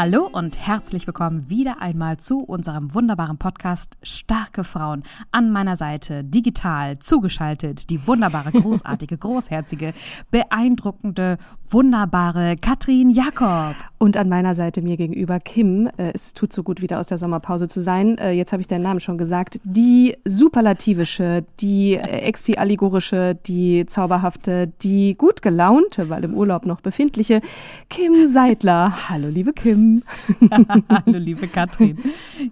Hallo und herzlich willkommen wieder einmal zu unserem wunderbaren Podcast Starke Frauen. An meiner Seite digital zugeschaltet die wunderbare, großartige, großherzige, beeindruckende, wunderbare Katrin Jakob. Und an meiner Seite mir gegenüber Kim. Äh, es tut so gut, wieder aus der Sommerpause zu sein. Äh, jetzt habe ich deinen Namen schon gesagt. Die superlativische, die äh, expi-allegorische, die zauberhafte, die gut gelaunte, weil im Urlaub noch befindliche Kim Seidler. Hallo, liebe Kim. Hallo, liebe Katrin.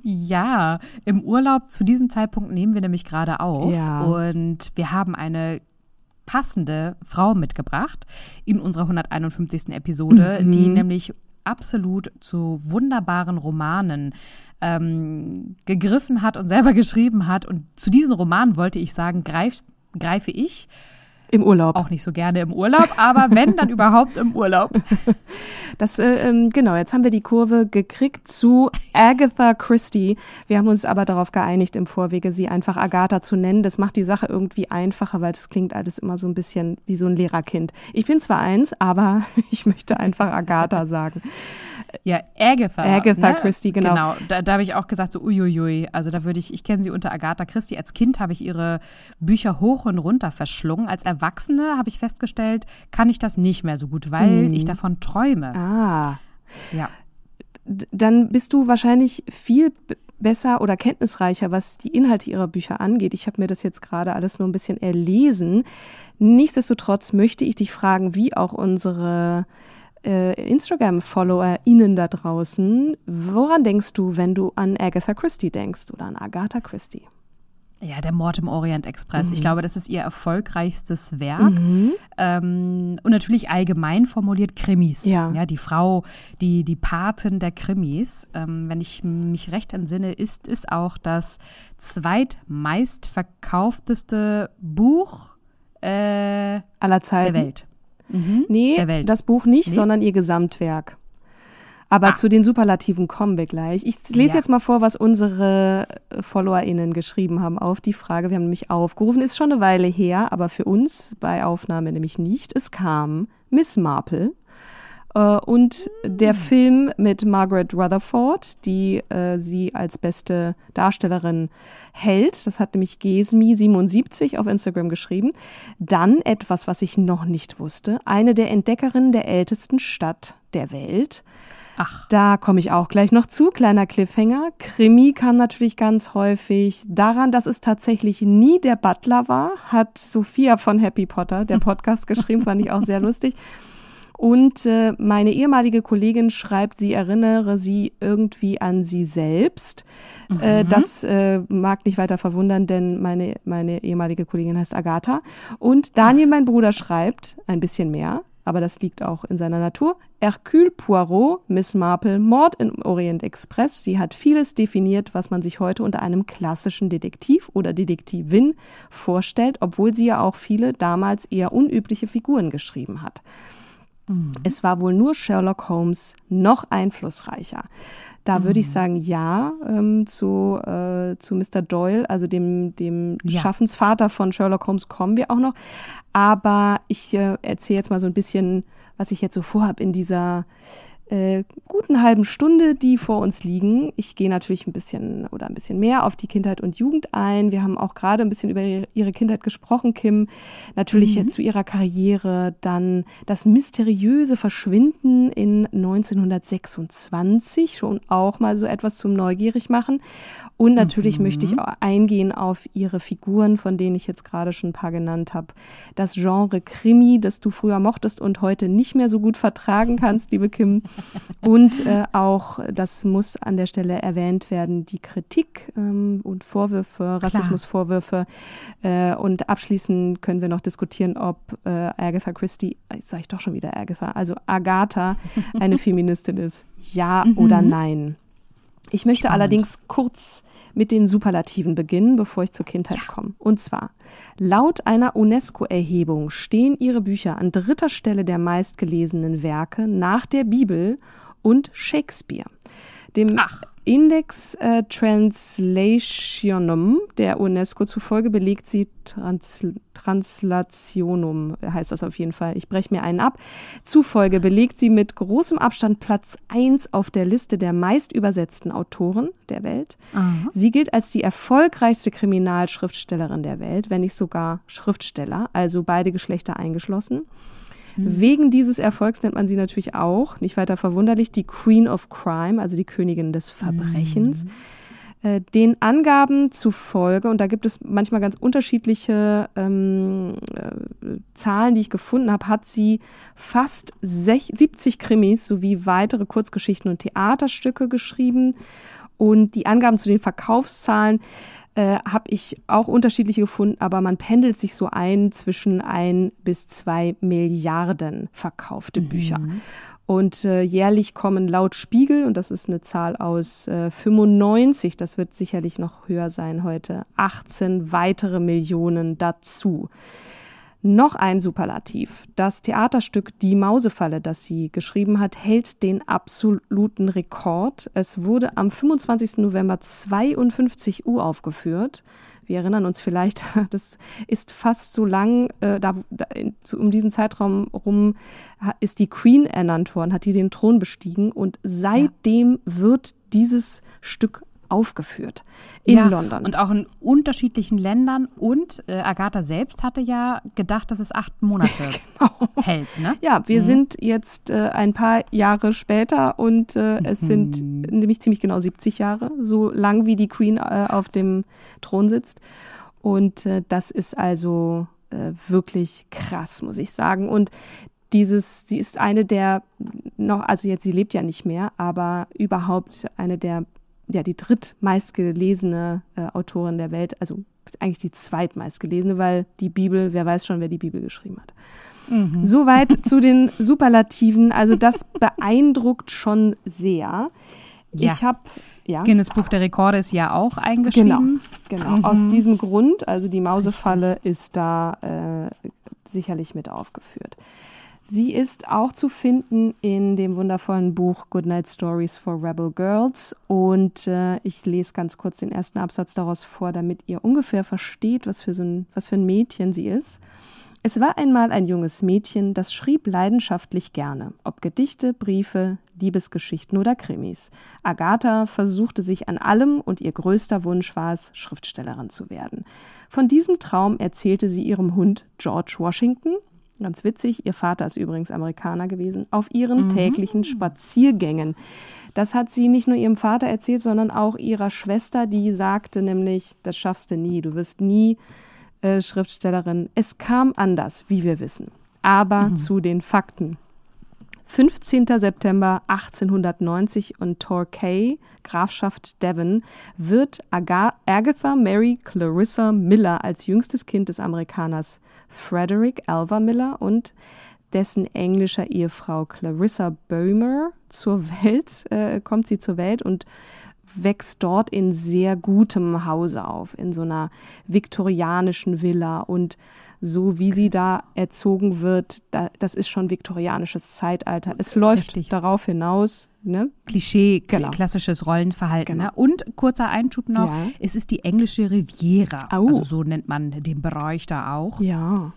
Ja, im Urlaub zu diesem Zeitpunkt nehmen wir nämlich gerade auf Ja. und wir haben eine passende Frau mitgebracht in unserer 151. Episode, Mhm. die nämlich absolut zu wunderbaren Romanen ähm, gegriffen hat und selber geschrieben hat. Und zu diesen Romanen wollte ich sagen, greif, greife ich Im Urlaub. auch nicht so gerne im Urlaub, aber wenn, dann überhaupt im Urlaub. Das, äh, ähm, genau, jetzt haben wir die Kurve gekriegt zu Agatha Christie. Wir haben uns aber darauf geeinigt, im Vorwege sie einfach Agatha zu nennen. Das macht die Sache irgendwie einfacher, weil das klingt alles immer so ein bisschen wie so ein Lehrerkind. Ich bin zwar eins, aber ich möchte einfach Agatha sagen. Ja, Agatha. Agatha Christie, genau. Genau, da, da habe ich auch gesagt, so uiuiui. Also da würde ich, ich kenne sie unter Agatha Christie. Als Kind habe ich ihre Bücher hoch und runter verschlungen. Als Erwachsene habe ich festgestellt, kann ich das nicht mehr so gut, weil ich davon träume. Ah, Ja. dann bist du wahrscheinlich viel besser oder kenntnisreicher, was die Inhalte ihrer Bücher angeht. Ich habe mir das jetzt gerade alles nur ein bisschen erlesen. Nichtsdestotrotz möchte ich dich fragen, wie auch unsere äh, Instagram-FollowerInnen da draußen, woran denkst du, wenn du an Agatha Christie denkst oder an Agatha Christie? Ja, der Mord im Orient Express. Mhm. Ich glaube, das ist ihr erfolgreichstes Werk. Ähm, und natürlich allgemein formuliert Krimis. Ja. ja die Frau, die, die Patin der Krimis. Ähm, wenn ich mich recht entsinne, ist es auch das zweitmeistverkaufteste Buch äh, Aller Zeiten? der Welt. Nee, der Welt. das Buch nicht, Nee? sondern ihr Gesamtwerk. Aber zu den Superlativen kommen wir gleich. Ich lese Ja. jetzt mal vor, was unsere äh, FollowerInnen geschrieben haben auf die Frage. Wir haben nämlich aufgerufen, ist schon eine Weile her, aber für uns bei Aufnahme nämlich nicht. Es kam Miss Marple und der Film mit Margaret Rutherford, die äh, sie als beste Darstellerin hält. Das hat nämlich Gesmi77 auf Instagram geschrieben. Dann etwas, was ich noch nicht wusste. Eine der Entdeckerinnen der ältesten Stadt der Welt. Ach. Da komme ich auch gleich noch zu. Kleiner Cliffhanger. Krimi kam natürlich ganz häufig. Daran, dass es tatsächlich nie der Butler war, hat Sophia von Happy Potter, der Podcast, geschrieben, fand ich auch sehr lustig. Und äh, meine ehemalige Kollegin schreibt, sie erinnere sie irgendwie an sie selbst. Äh, das äh, mag nicht weiter verwundern, denn meine, meine ehemalige Kollegin heißt Agatha. Und Daniel, mein Bruder, schreibt ein bisschen mehr, aber das liegt auch in seiner Natur. Hercule Poirot, Miss Marple, Mord im Orient Express. Sie hat vieles definiert, was man sich heute unter einem klassischen Detektiv oder Detektivin vorstellt, obwohl sie ja auch viele damals eher unübliche Figuren geschrieben hat. Es war wohl nur Sherlock Holmes noch einflussreicher. Da würde ich sagen, ja, ähm, zu, äh, zu Mr. Doyle, also dem, dem Ja. Schaffensvater von Sherlock Holmes, kommen wir auch noch. Aber ich äh, erzähle jetzt mal so ein bisschen, was ich jetzt so vorhab in dieser äh, guten halben Stunde, die vor uns liegen. Ich gehe natürlich ein bisschen oder ein bisschen mehr auf die Kindheit und Jugend ein. Wir haben auch gerade ein bisschen über ihre Kindheit gesprochen, Kim. Natürlich mhm. zu ihrer Karriere, dann das mysteriöse Verschwinden in 1926, schon auch mal so etwas zum Neugierig machen. Und natürlich mhm. möchte ich auch eingehen auf ihre Figuren, von denen ich jetzt gerade schon ein paar genannt habe. Das Genre Krimi, das du früher mochtest und heute nicht mehr so gut vertragen kannst, liebe Kim. Und äh, auch, das muss an der Stelle erwähnt werden, die Kritik ähm, und Vorwürfe, Rassismusvorwürfe. Äh, und abschließend können wir noch diskutieren, ob äh, Agatha Christie, jetzt sage ich doch schon wieder Agatha, also Agatha eine Feministin ist. Ja mhm. oder nein. Ich möchte Spannend. allerdings kurz mit den Superlativen beginnen, bevor ich zur Kindheit ja. komme. Und zwar, laut einer UNESCO-Erhebung stehen ihre Bücher an dritter Stelle der meistgelesenen Werke nach der Bibel und Shakespeare. Dem Ach. Index äh, Translationum der UNESCO zufolge belegt sie Trans Translationum, heißt das auf jeden Fall. Ich breche mir einen ab. Zufolge belegt sie mit großem Abstand Platz 1 auf der Liste der meist übersetzten Autoren der Welt. Aha. Sie gilt als die erfolgreichste Kriminalschriftstellerin der Welt, wenn nicht sogar Schriftsteller, also beide Geschlechter eingeschlossen. Mhm. Wegen dieses Erfolgs nennt man sie natürlich auch, nicht weiter verwunderlich, die Queen of Crime, also die Königin des Verbrechens. Mhm. Äh, den Angaben zufolge, und da gibt es manchmal ganz unterschiedliche ähm, äh, Zahlen, die ich gefunden habe, hat sie fast 70 Krimis sowie weitere Kurzgeschichten und Theaterstücke geschrieben. Und die Angaben zu den Verkaufszahlen äh, habe ich auch unterschiedliche gefunden, aber man pendelt sich so ein zwischen ein bis zwei Milliarden verkaufte mhm. Bücher. Und äh, jährlich kommen laut Spiegel, und das ist eine Zahl aus äh, 95, das wird sicherlich noch höher sein heute, 18 weitere Millionen dazu. Noch ein Superlativ. Das Theaterstück Die Mausefalle, das sie geschrieben hat, hält den absoluten Rekord. Es wurde am 25. November 52 Uhr aufgeführt. Wir erinnern uns vielleicht, das ist fast so lang, äh, da, da, um diesen Zeitraum rum ist die Queen ernannt worden, hat die den Thron bestiegen und seitdem ja. wird dieses Stück aufgeführt in ja, London. Und auch in unterschiedlichen Ländern. Und äh, Agatha selbst hatte ja gedacht, dass es acht Monate genau. hält. Ne? Ja, wir mhm. sind jetzt äh, ein paar Jahre später und äh, es mhm. sind nämlich ziemlich genau 70 Jahre, so lang wie die Queen äh, auf dem Thron sitzt. Und äh, das ist also äh, wirklich krass, muss ich sagen. Und dieses, sie ist eine der noch, also jetzt, sie lebt ja nicht mehr, aber überhaupt eine der ja die drittmeistgelesene äh, Autorin der Welt, also eigentlich die zweitmeistgelesene, weil die Bibel, wer weiß schon, wer die Bibel geschrieben hat. Mhm. Soweit zu den Superlativen. Also das beeindruckt schon sehr. Ja. Ich habe ja. Guinness Buch der Rekorde ist ja auch eingeschrieben. Genau, genau. Mhm. Aus diesem Grund, also die Mausefalle Richtig. ist da äh, sicherlich mit aufgeführt. Sie ist auch zu finden in dem wundervollen Buch Goodnight Stories for Rebel Girls. Und äh, ich lese ganz kurz den ersten Absatz daraus vor, damit ihr ungefähr versteht, was für, so ein, was für ein Mädchen sie ist. Es war einmal ein junges Mädchen, das schrieb leidenschaftlich gerne, ob Gedichte, Briefe, Liebesgeschichten oder Krimis. Agatha versuchte sich an allem und ihr größter Wunsch war es, Schriftstellerin zu werden. Von diesem Traum erzählte sie ihrem Hund George Washington, Ganz witzig, ihr Vater ist übrigens Amerikaner gewesen, auf ihren mhm. täglichen Spaziergängen. Das hat sie nicht nur ihrem Vater erzählt, sondern auch ihrer Schwester, die sagte nämlich, das schaffst du nie, du wirst nie äh, Schriftstellerin. Es kam anders, wie wir wissen. Aber mhm. zu den Fakten. 15. September 1890 und Torquay, Grafschaft Devon, wird Aga Agatha Mary Clarissa Miller als jüngstes Kind des Amerikaners Frederick Alva Miller und dessen englischer Ehefrau Clarissa Böhmer zur Welt, äh, kommt sie zur Welt und wächst dort in sehr gutem Hause auf, in so einer viktorianischen Villa und so wie sie da erzogen wird, da, das ist schon viktorianisches Zeitalter. Es läuft Richtig. darauf hinaus. Ne? Klischee, genau. klassisches Rollenverhalten. Genau. Ne? Und kurzer Einschub noch, ja. es ist die englische Riviera. Oh. Also so nennt man den Bereich da auch. Ja.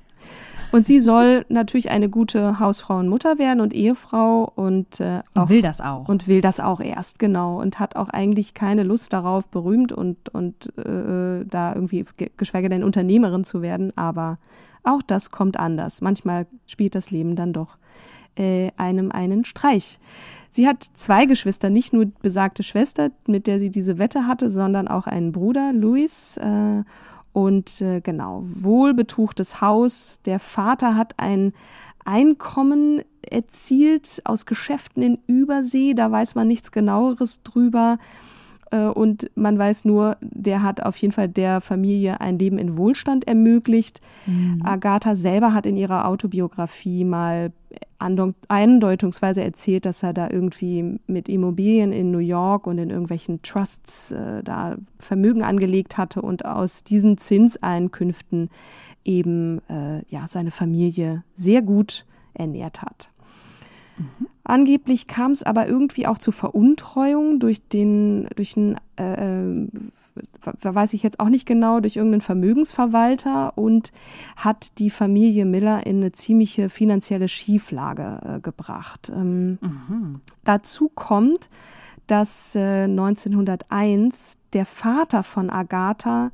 Und sie soll natürlich eine gute Hausfrau und Mutter werden und Ehefrau und, äh, auch, und will das auch. Und will das auch erst, genau. Und hat auch eigentlich keine Lust darauf, berühmt und, und äh, da irgendwie, geschweige denn Unternehmerin zu werden. Aber auch das kommt anders. Manchmal spielt das Leben dann doch äh, einem einen Streich. Sie hat zwei Geschwister, nicht nur besagte Schwester, mit der sie diese Wette hatte, sondern auch einen Bruder, Louis. Äh, und äh, genau, wohlbetuchtes Haus. Der Vater hat ein Einkommen erzielt aus Geschäften in Übersee. Da weiß man nichts genaueres drüber. Äh, und man weiß nur, der hat auf jeden Fall der Familie ein Leben in Wohlstand ermöglicht. Mhm. Agatha selber hat in ihrer Autobiografie mal andeutungsweise erzählt, dass er da irgendwie mit Immobilien in New York und in irgendwelchen Trusts äh, da Vermögen angelegt hatte und aus diesen Zinseinkünften eben äh, ja seine Familie sehr gut ernährt hat. Mhm. Angeblich kam es aber irgendwie auch zu Veruntreuung durch den, durch einen, äh, äh weiß ich jetzt auch nicht genau, durch irgendeinen Vermögensverwalter und hat die Familie Miller in eine ziemliche finanzielle Schieflage äh, gebracht. Ähm, mhm. Dazu kommt, dass äh, 1901 der Vater von Agatha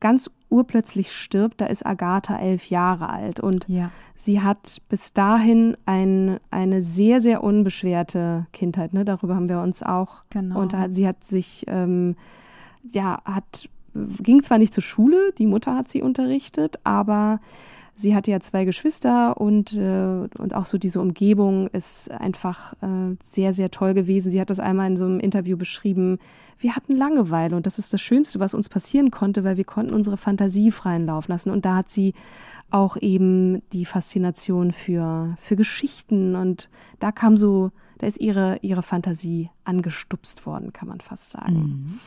ganz urplötzlich stirbt, da ist Agatha elf Jahre alt und ja. sie hat bis dahin ein, eine sehr, sehr unbeschwerte Kindheit. Ne? Darüber haben wir uns auch genau. unterhalten. Sie hat sich, ähm, ja, hat, ging zwar nicht zur Schule, die Mutter hat sie unterrichtet, aber sie hatte ja zwei Geschwister und, äh, und auch so diese Umgebung ist einfach äh, sehr, sehr toll gewesen. Sie hat das einmal in so einem Interview beschrieben. Wir hatten Langeweile und das ist das Schönste, was uns passieren konnte, weil wir konnten unsere Fantasie freien Lauf lassen. Und da hat sie auch eben die Faszination für, für Geschichten und da kam so, da ist ihre, ihre Fantasie angestupst worden, kann man fast sagen. Mhm.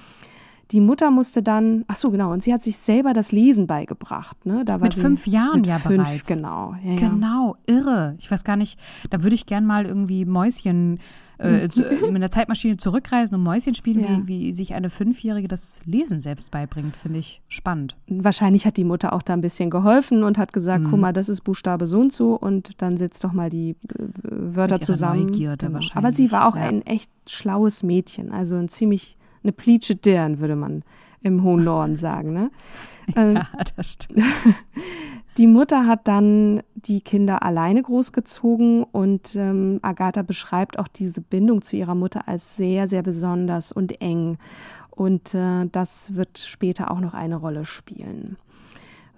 Die Mutter musste dann, ach so genau, und sie hat sich selber das Lesen beigebracht. Ne? Da war mit fünf Jahren mit ja fünf, bereits. Genau, ja, genau, irre. Ich weiß gar nicht, da würde ich gern mal irgendwie Mäuschen äh, mit einer Zeitmaschine zurückreisen und Mäuschen spielen, ja. wie, wie sich eine Fünfjährige das Lesen selbst beibringt, finde ich spannend. Wahrscheinlich hat die Mutter auch da ein bisschen geholfen und hat gesagt, mhm. guck mal, das ist Buchstabe so und so und dann setzt doch mal die äh, Wörter zusammen. Neugierde genau. Aber sie war auch ein echt schlaues Mädchen, also ein ziemlich eine Pleatsche Dirn, würde man im hohen Norden sagen. Ne? ja, ähm, das stimmt. Die Mutter hat dann die Kinder alleine großgezogen und ähm, Agatha beschreibt auch diese Bindung zu ihrer Mutter als sehr, sehr besonders und eng. Und äh, das wird später auch noch eine Rolle spielen.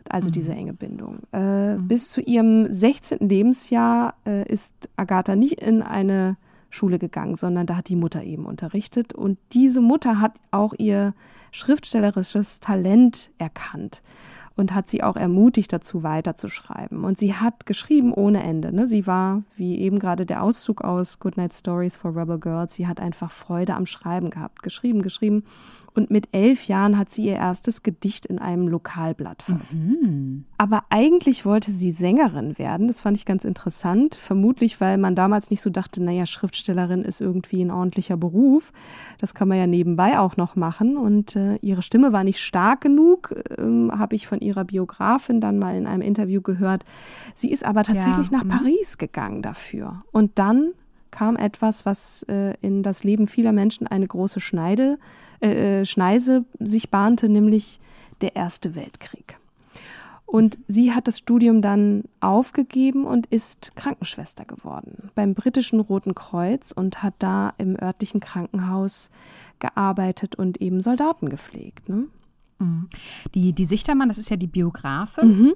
Also mhm. diese enge Bindung. Äh, mhm. Bis zu ihrem 16. Lebensjahr äh, ist Agatha nicht in eine Schule gegangen, sondern da hat die Mutter eben unterrichtet. Und diese Mutter hat auch ihr schriftstellerisches Talent erkannt und hat sie auch ermutigt dazu weiterzuschreiben. Und sie hat geschrieben ohne Ende. Ne? Sie war, wie eben gerade der Auszug aus Goodnight Stories for Rebel Girls, sie hat einfach Freude am Schreiben gehabt. Geschrieben, geschrieben und mit elf Jahren hat sie ihr erstes Gedicht in einem Lokalblatt veröffentlicht. Mhm. Aber eigentlich wollte sie Sängerin werden. Das fand ich ganz interessant. Vermutlich, weil man damals nicht so dachte, naja, Schriftstellerin ist irgendwie ein ordentlicher Beruf. Das kann man ja nebenbei auch noch machen. Und äh, ihre Stimme war nicht stark genug, ähm, habe ich von ihrer Biografin dann mal in einem Interview gehört. Sie ist aber tatsächlich ja. nach mhm. Paris gegangen dafür. Und dann kam etwas, was äh, in das Leben vieler Menschen eine große Schneide äh, äh, Schneise sich bahnte, nämlich der Erste Weltkrieg. Und sie hat das Studium dann aufgegeben und ist Krankenschwester geworden beim britischen Roten Kreuz und hat da im örtlichen Krankenhaus gearbeitet und eben Soldaten gepflegt. Ne? Mhm. Die, die Sichtermann, das ist ja die Biografin. Mhm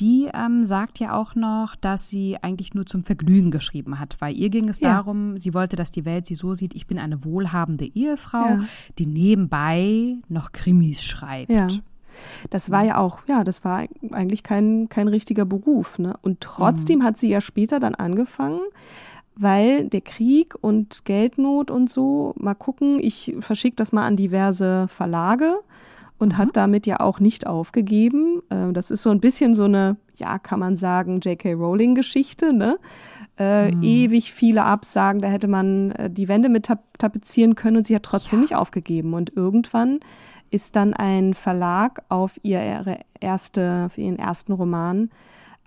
die ähm, sagt ja auch noch, dass sie eigentlich nur zum Vergnügen geschrieben hat, weil ihr ging es ja. darum, sie wollte, dass die Welt sie so sieht, ich bin eine wohlhabende Ehefrau, ja. die nebenbei noch Krimis schreibt. Ja. Das war ja auch, ja, das war eigentlich kein, kein richtiger Beruf. Ne? Und trotzdem mhm. hat sie ja später dann angefangen, weil der Krieg und Geldnot und so, mal gucken, ich verschicke das mal an diverse Verlage und mhm. hat damit ja auch nicht aufgegeben. Äh, das ist so ein bisschen so eine, ja, kann man sagen, J.K. Rowling-Geschichte, ne? Äh, mhm. Ewig viele Absagen, da hätte man äh, die Wände mit tap tapezieren können und sie hat trotzdem ja. nicht aufgegeben. Und irgendwann ist dann ein Verlag auf ihre erste, für ihren ersten Roman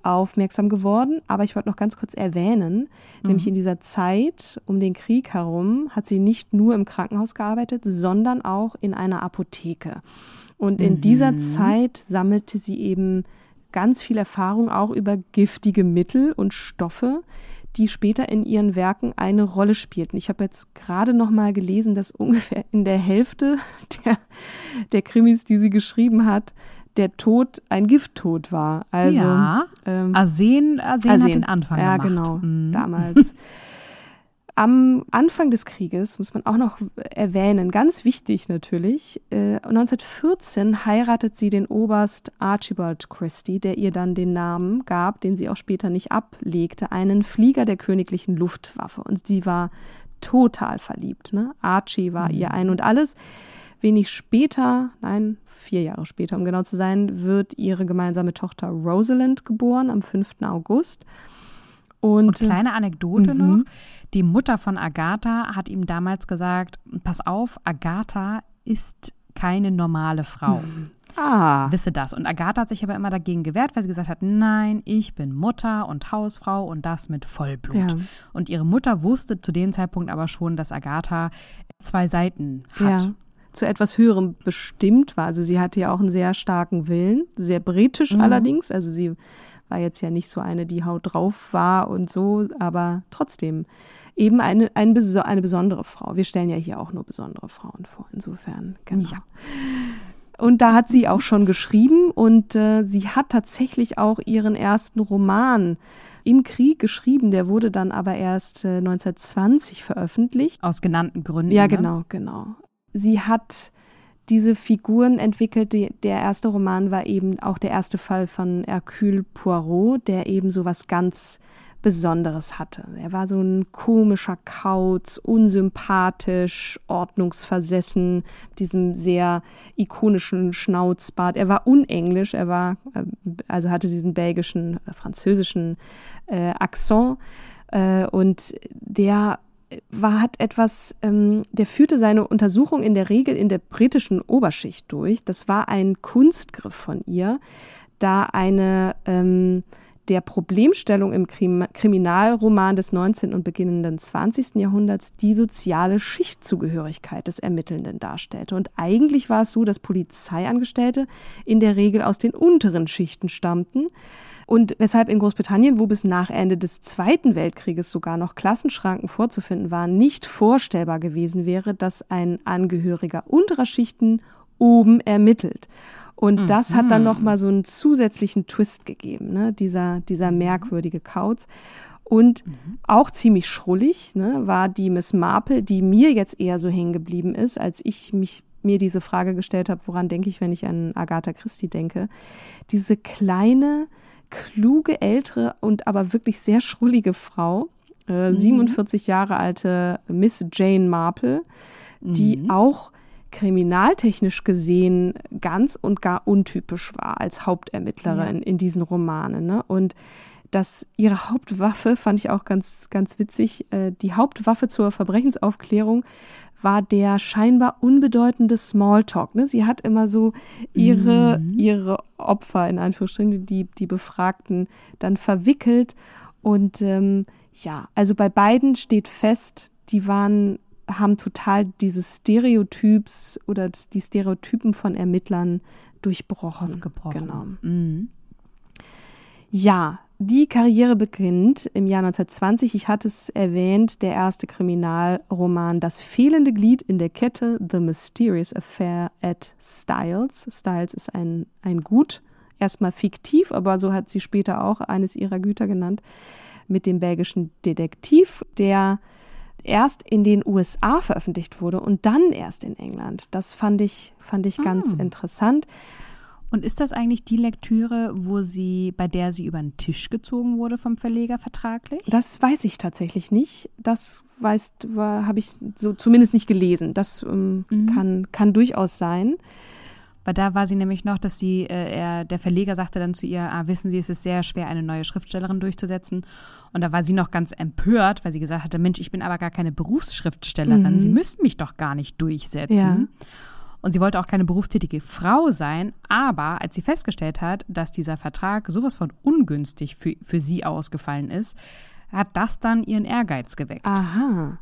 aufmerksam geworden, aber ich wollte noch ganz kurz erwähnen, mhm. nämlich in dieser Zeit um den Krieg herum hat sie nicht nur im Krankenhaus gearbeitet, sondern auch in einer Apotheke. Und in mhm. dieser Zeit sammelte sie eben ganz viel Erfahrung auch über giftige Mittel und Stoffe, die später in ihren Werken eine Rolle spielten. Ich habe jetzt gerade noch mal gelesen, dass ungefähr in der Hälfte der, der Krimis, die sie geschrieben hat, der Tod ein Gifttod war. Also ja, ähm, Arsen, Arsen, Arsen hat den Anfang ja, gemacht. Ja, genau, mhm. damals. Am Anfang des Krieges muss man auch noch erwähnen, ganz wichtig natürlich, äh, 1914 heiratet sie den Oberst Archibald Christie, der ihr dann den Namen gab, den sie auch später nicht ablegte, einen Flieger der königlichen Luftwaffe. Und sie war total verliebt. Ne? Archie war mhm. ihr ein und alles. Wenig später, nein, vier Jahre später, um genau zu sein, wird ihre gemeinsame Tochter Rosalind geboren am 5. August. Und, und kleine Anekdote mhm. noch. Die Mutter von Agatha hat ihm damals gesagt, pass auf, Agatha ist keine normale Frau. Ah. Wisse das. Und Agatha hat sich aber immer dagegen gewehrt, weil sie gesagt hat, nein, ich bin Mutter und Hausfrau und das mit Vollblut. Ja. Und ihre Mutter wusste zu dem Zeitpunkt aber schon, dass Agatha zwei Seiten hat. Ja zu etwas Höherem bestimmt war. Also sie hatte ja auch einen sehr starken Willen, sehr britisch mhm. allerdings. Also sie war jetzt ja nicht so eine, die haut drauf war und so, aber trotzdem eben eine, eine, eine besondere Frau. Wir stellen ja hier auch nur besondere Frauen vor, insofern. Genau. Ja. Und da hat sie auch schon geschrieben und äh, sie hat tatsächlich auch ihren ersten Roman im Krieg geschrieben. Der wurde dann aber erst äh, 1920 veröffentlicht. Aus genannten Gründen. Ja, ne? genau, genau. Sie hat diese Figuren entwickelt. Die, der erste Roman war eben auch der erste Fall von Hercule Poirot, der eben so was ganz Besonderes hatte. Er war so ein komischer Kauz, unsympathisch, ordnungsversessen, diesem sehr ikonischen Schnauzbart. Er war unenglisch, er war, äh, also hatte diesen belgischen, französischen äh, Akzent. Äh, und der war, hat etwas, ähm, der führte seine Untersuchung in der Regel in der britischen Oberschicht durch. Das war ein Kunstgriff von ihr, da eine ähm, der Problemstellung im Krim Kriminalroman des 19. und beginnenden 20. Jahrhunderts die soziale Schichtzugehörigkeit des Ermittelnden darstellte. Und eigentlich war es so, dass Polizeiangestellte in der Regel aus den unteren Schichten stammten und weshalb in Großbritannien, wo bis nach Ende des Zweiten Weltkrieges sogar noch Klassenschranken vorzufinden waren, nicht vorstellbar gewesen wäre, dass ein Angehöriger unterer Schichten oben ermittelt. Und mhm. das hat dann nochmal so einen zusätzlichen Twist gegeben, ne? dieser, dieser mhm. merkwürdige Kauz. Und mhm. auch ziemlich schrullig ne, war die Miss Marple, die mir jetzt eher so hängen geblieben ist, als ich mich mir diese Frage gestellt habe, woran denke ich, wenn ich an Agatha Christie denke. Diese kleine, kluge, ältere und aber wirklich sehr schrullige Frau, äh, mhm. 47 Jahre alte Miss Jane Marple, die mhm. auch kriminaltechnisch gesehen ganz und gar untypisch war als Hauptermittlerin ja. in diesen Romanen. Ne? Und dass ihre Hauptwaffe, fand ich auch ganz, ganz witzig, äh, die Hauptwaffe zur Verbrechensaufklärung war der scheinbar unbedeutende Smalltalk. Ne? Sie hat immer so ihre, mhm. ihre Opfer, in Anführungsstrichen, die, die Befragten, dann verwickelt. Und ähm, ja, also bei beiden steht fest, die waren, haben total diese Stereotyps oder die Stereotypen von Ermittlern durchbrochen. Aufgebrochen. Genau. Mhm. Ja, die Karriere beginnt im Jahr 1920. Ich hatte es erwähnt, der erste Kriminalroman Das fehlende Glied in der Kette, The Mysterious Affair at Styles. Styles ist ein, ein Gut, erstmal fiktiv, aber so hat sie später auch eines ihrer Güter genannt, mit dem belgischen Detektiv, der erst in den USA veröffentlicht wurde und dann erst in England. Das fand ich, fand ich ganz ah. interessant. Und ist das eigentlich die Lektüre, wo sie, bei der sie über den Tisch gezogen wurde vom Verleger vertraglich? Das weiß ich tatsächlich nicht. Das weißt, habe ich so zumindest nicht gelesen. Das ähm, mhm. kann, kann durchaus sein. Weil da war sie nämlich noch, dass sie, äh, er, der Verleger sagte dann zu ihr, ah, wissen Sie, es ist sehr schwer, eine neue Schriftstellerin durchzusetzen. Und da war sie noch ganz empört, weil sie gesagt hatte, Mensch, ich bin aber gar keine Berufsschriftstellerin. Mhm. Sie müssen mich doch gar nicht durchsetzen. Ja. Und sie wollte auch keine berufstätige Frau sein, aber als sie festgestellt hat, dass dieser Vertrag sowas von ungünstig für, für sie ausgefallen ist, hat das dann ihren Ehrgeiz geweckt. Aha.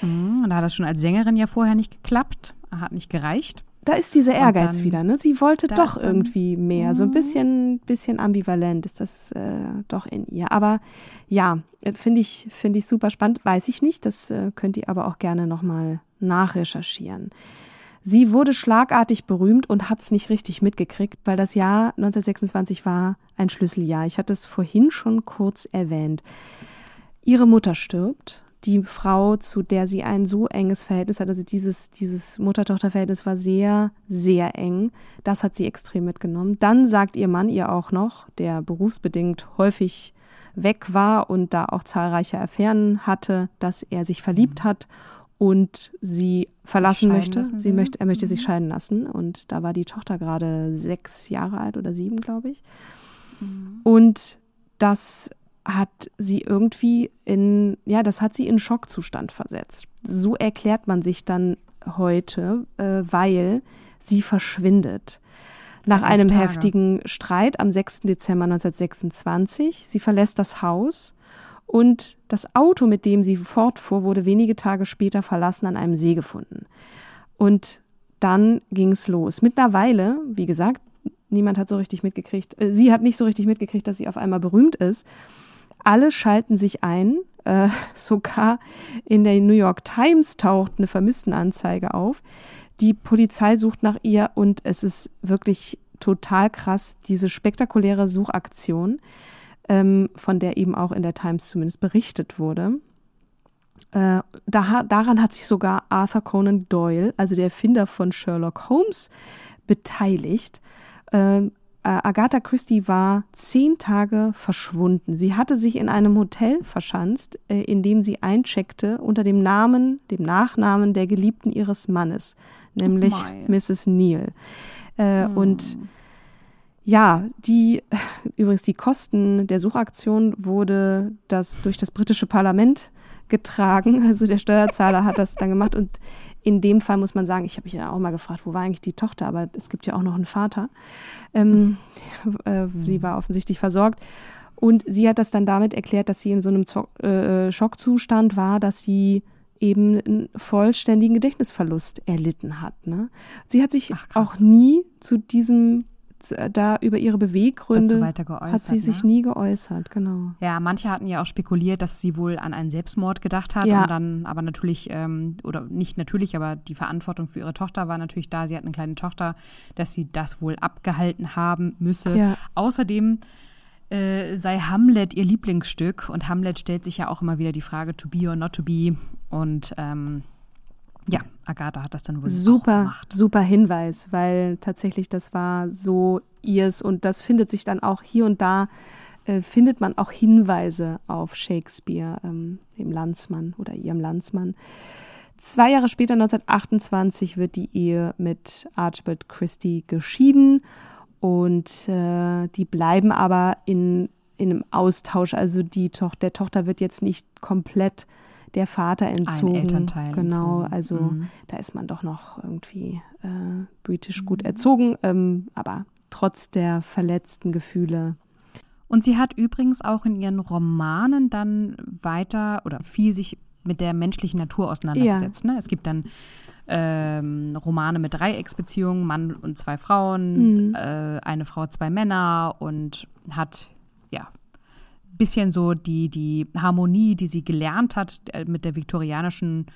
Mhm, und da hat das schon als Sängerin ja vorher nicht geklappt, hat nicht gereicht. Da ist dieser Ehrgeiz dann- wieder, ne? Sie wollte doch irgendwie mehr. So ein bisschen, bisschen ambivalent ist das äh, doch in ihr. Aber ja, äh, finde ich, finde ich super spannend. Weiß ich nicht. Das äh, könnt ihr aber auch gerne nochmal nachrecherchieren. Sie wurde schlagartig berühmt und hat es nicht richtig mitgekriegt, weil das Jahr 1926 war ein Schlüsseljahr. Ich hatte es vorhin schon kurz erwähnt. Ihre Mutter stirbt. Die Frau, zu der sie ein so enges Verhältnis hat, also dieses, dieses Mutter-Tochter-Verhältnis war sehr, sehr eng. Das hat sie extrem mitgenommen. Dann sagt ihr Mann ihr auch noch, der berufsbedingt häufig weg war und da auch zahlreiche Affären hatte, dass er sich verliebt hat und sie verlassen möchte. Sie möchte, er möchte sich scheiden lassen. Und da war die Tochter gerade sechs Jahre alt oder sieben, glaube ich. Und das hat sie irgendwie in, ja, das hat sie in Schockzustand versetzt. So erklärt man sich dann heute, äh, weil sie verschwindet. Nach einem Tage. heftigen Streit am 6. Dezember 1926. Sie verlässt das Haus und das Auto, mit dem sie fortfuhr, wurde wenige Tage später verlassen an einem See gefunden. Und dann ging's los. Mittlerweile, wie gesagt, niemand hat so richtig mitgekriegt, äh, sie hat nicht so richtig mitgekriegt, dass sie auf einmal berühmt ist. Alle schalten sich ein. Äh, sogar in der New York Times taucht eine Vermisstenanzeige auf. Die Polizei sucht nach ihr und es ist wirklich total krass, diese spektakuläre Suchaktion, ähm, von der eben auch in der Times zumindest berichtet wurde. Äh, da, daran hat sich sogar Arthur Conan Doyle, also der Erfinder von Sherlock Holmes, beteiligt. Ähm, äh, Agatha Christie war zehn Tage verschwunden. Sie hatte sich in einem Hotel verschanzt, äh, in dem sie eincheckte unter dem Namen, dem Nachnamen der Geliebten ihres Mannes, nämlich mei. Mrs. Neal. Äh, Und ja, die übrigens die Kosten der Suchaktion wurde das durch das britische Parlament getragen. Also der Steuerzahler hat das dann gemacht und in dem Fall muss man sagen, ich habe mich ja auch mal gefragt, wo war eigentlich die Tochter, aber es gibt ja auch noch einen Vater. Ähm, äh, sie war offensichtlich versorgt. Und sie hat das dann damit erklärt, dass sie in so einem Zo äh, Schockzustand war, dass sie eben einen vollständigen Gedächtnisverlust erlitten hat. Ne? Sie hat sich Ach, auch nie zu diesem, da über ihre Beweggründe, Dazu weiter geäußert, hat sie sich ne? nie geäußert, genau. Ja, manche hatten ja auch spekuliert, dass sie wohl an einen Selbstmord gedacht hat Ja. und dann aber natürlich, ähm, oder nicht natürlich, aber die Verantwortung für ihre Tochter war natürlich da. Sie hat eine kleine Tochter, dass sie das wohl abgehalten haben müsse. Ja. Außerdem äh, sei Hamlet ihr Lieblingsstück und Hamlet stellt sich ja auch immer wieder die Frage, to be or not to be. Und ähm, ja, Agatha hat das dann wohl Super, gemacht. super Hinweis, weil tatsächlich das war so ihrs und das findet sich dann auch hier und da, äh, findet man auch Hinweise auf Shakespeare, ähm, dem Landsmann oder ihrem Landsmann. Zwei Jahre später, 1928, wird die Ehe mit Archibald Christie geschieden und äh, die bleiben aber in, in einem Austausch. Also die Toch der Tochter wird jetzt nicht komplett der Vater entzogen. Elternteil genau, entzogen. also Mhm. da ist man doch noch irgendwie äh, britisch gut erzogen, ähm, aber trotz der verletzten Gefühle. Und sie hat übrigens auch in ihren Romanen dann weiter oder viel sich mit der menschlichen Natur auseinandergesetzt. Ne? Es gibt dann ähm, Romane mit Dreiecksbeziehungen, Mann und zwei Frauen, Mhm. äh, eine Frau, zwei Männer und hat ja bisschen so die, die Harmonie, die sie gelernt hat äh, mit der viktorianischen,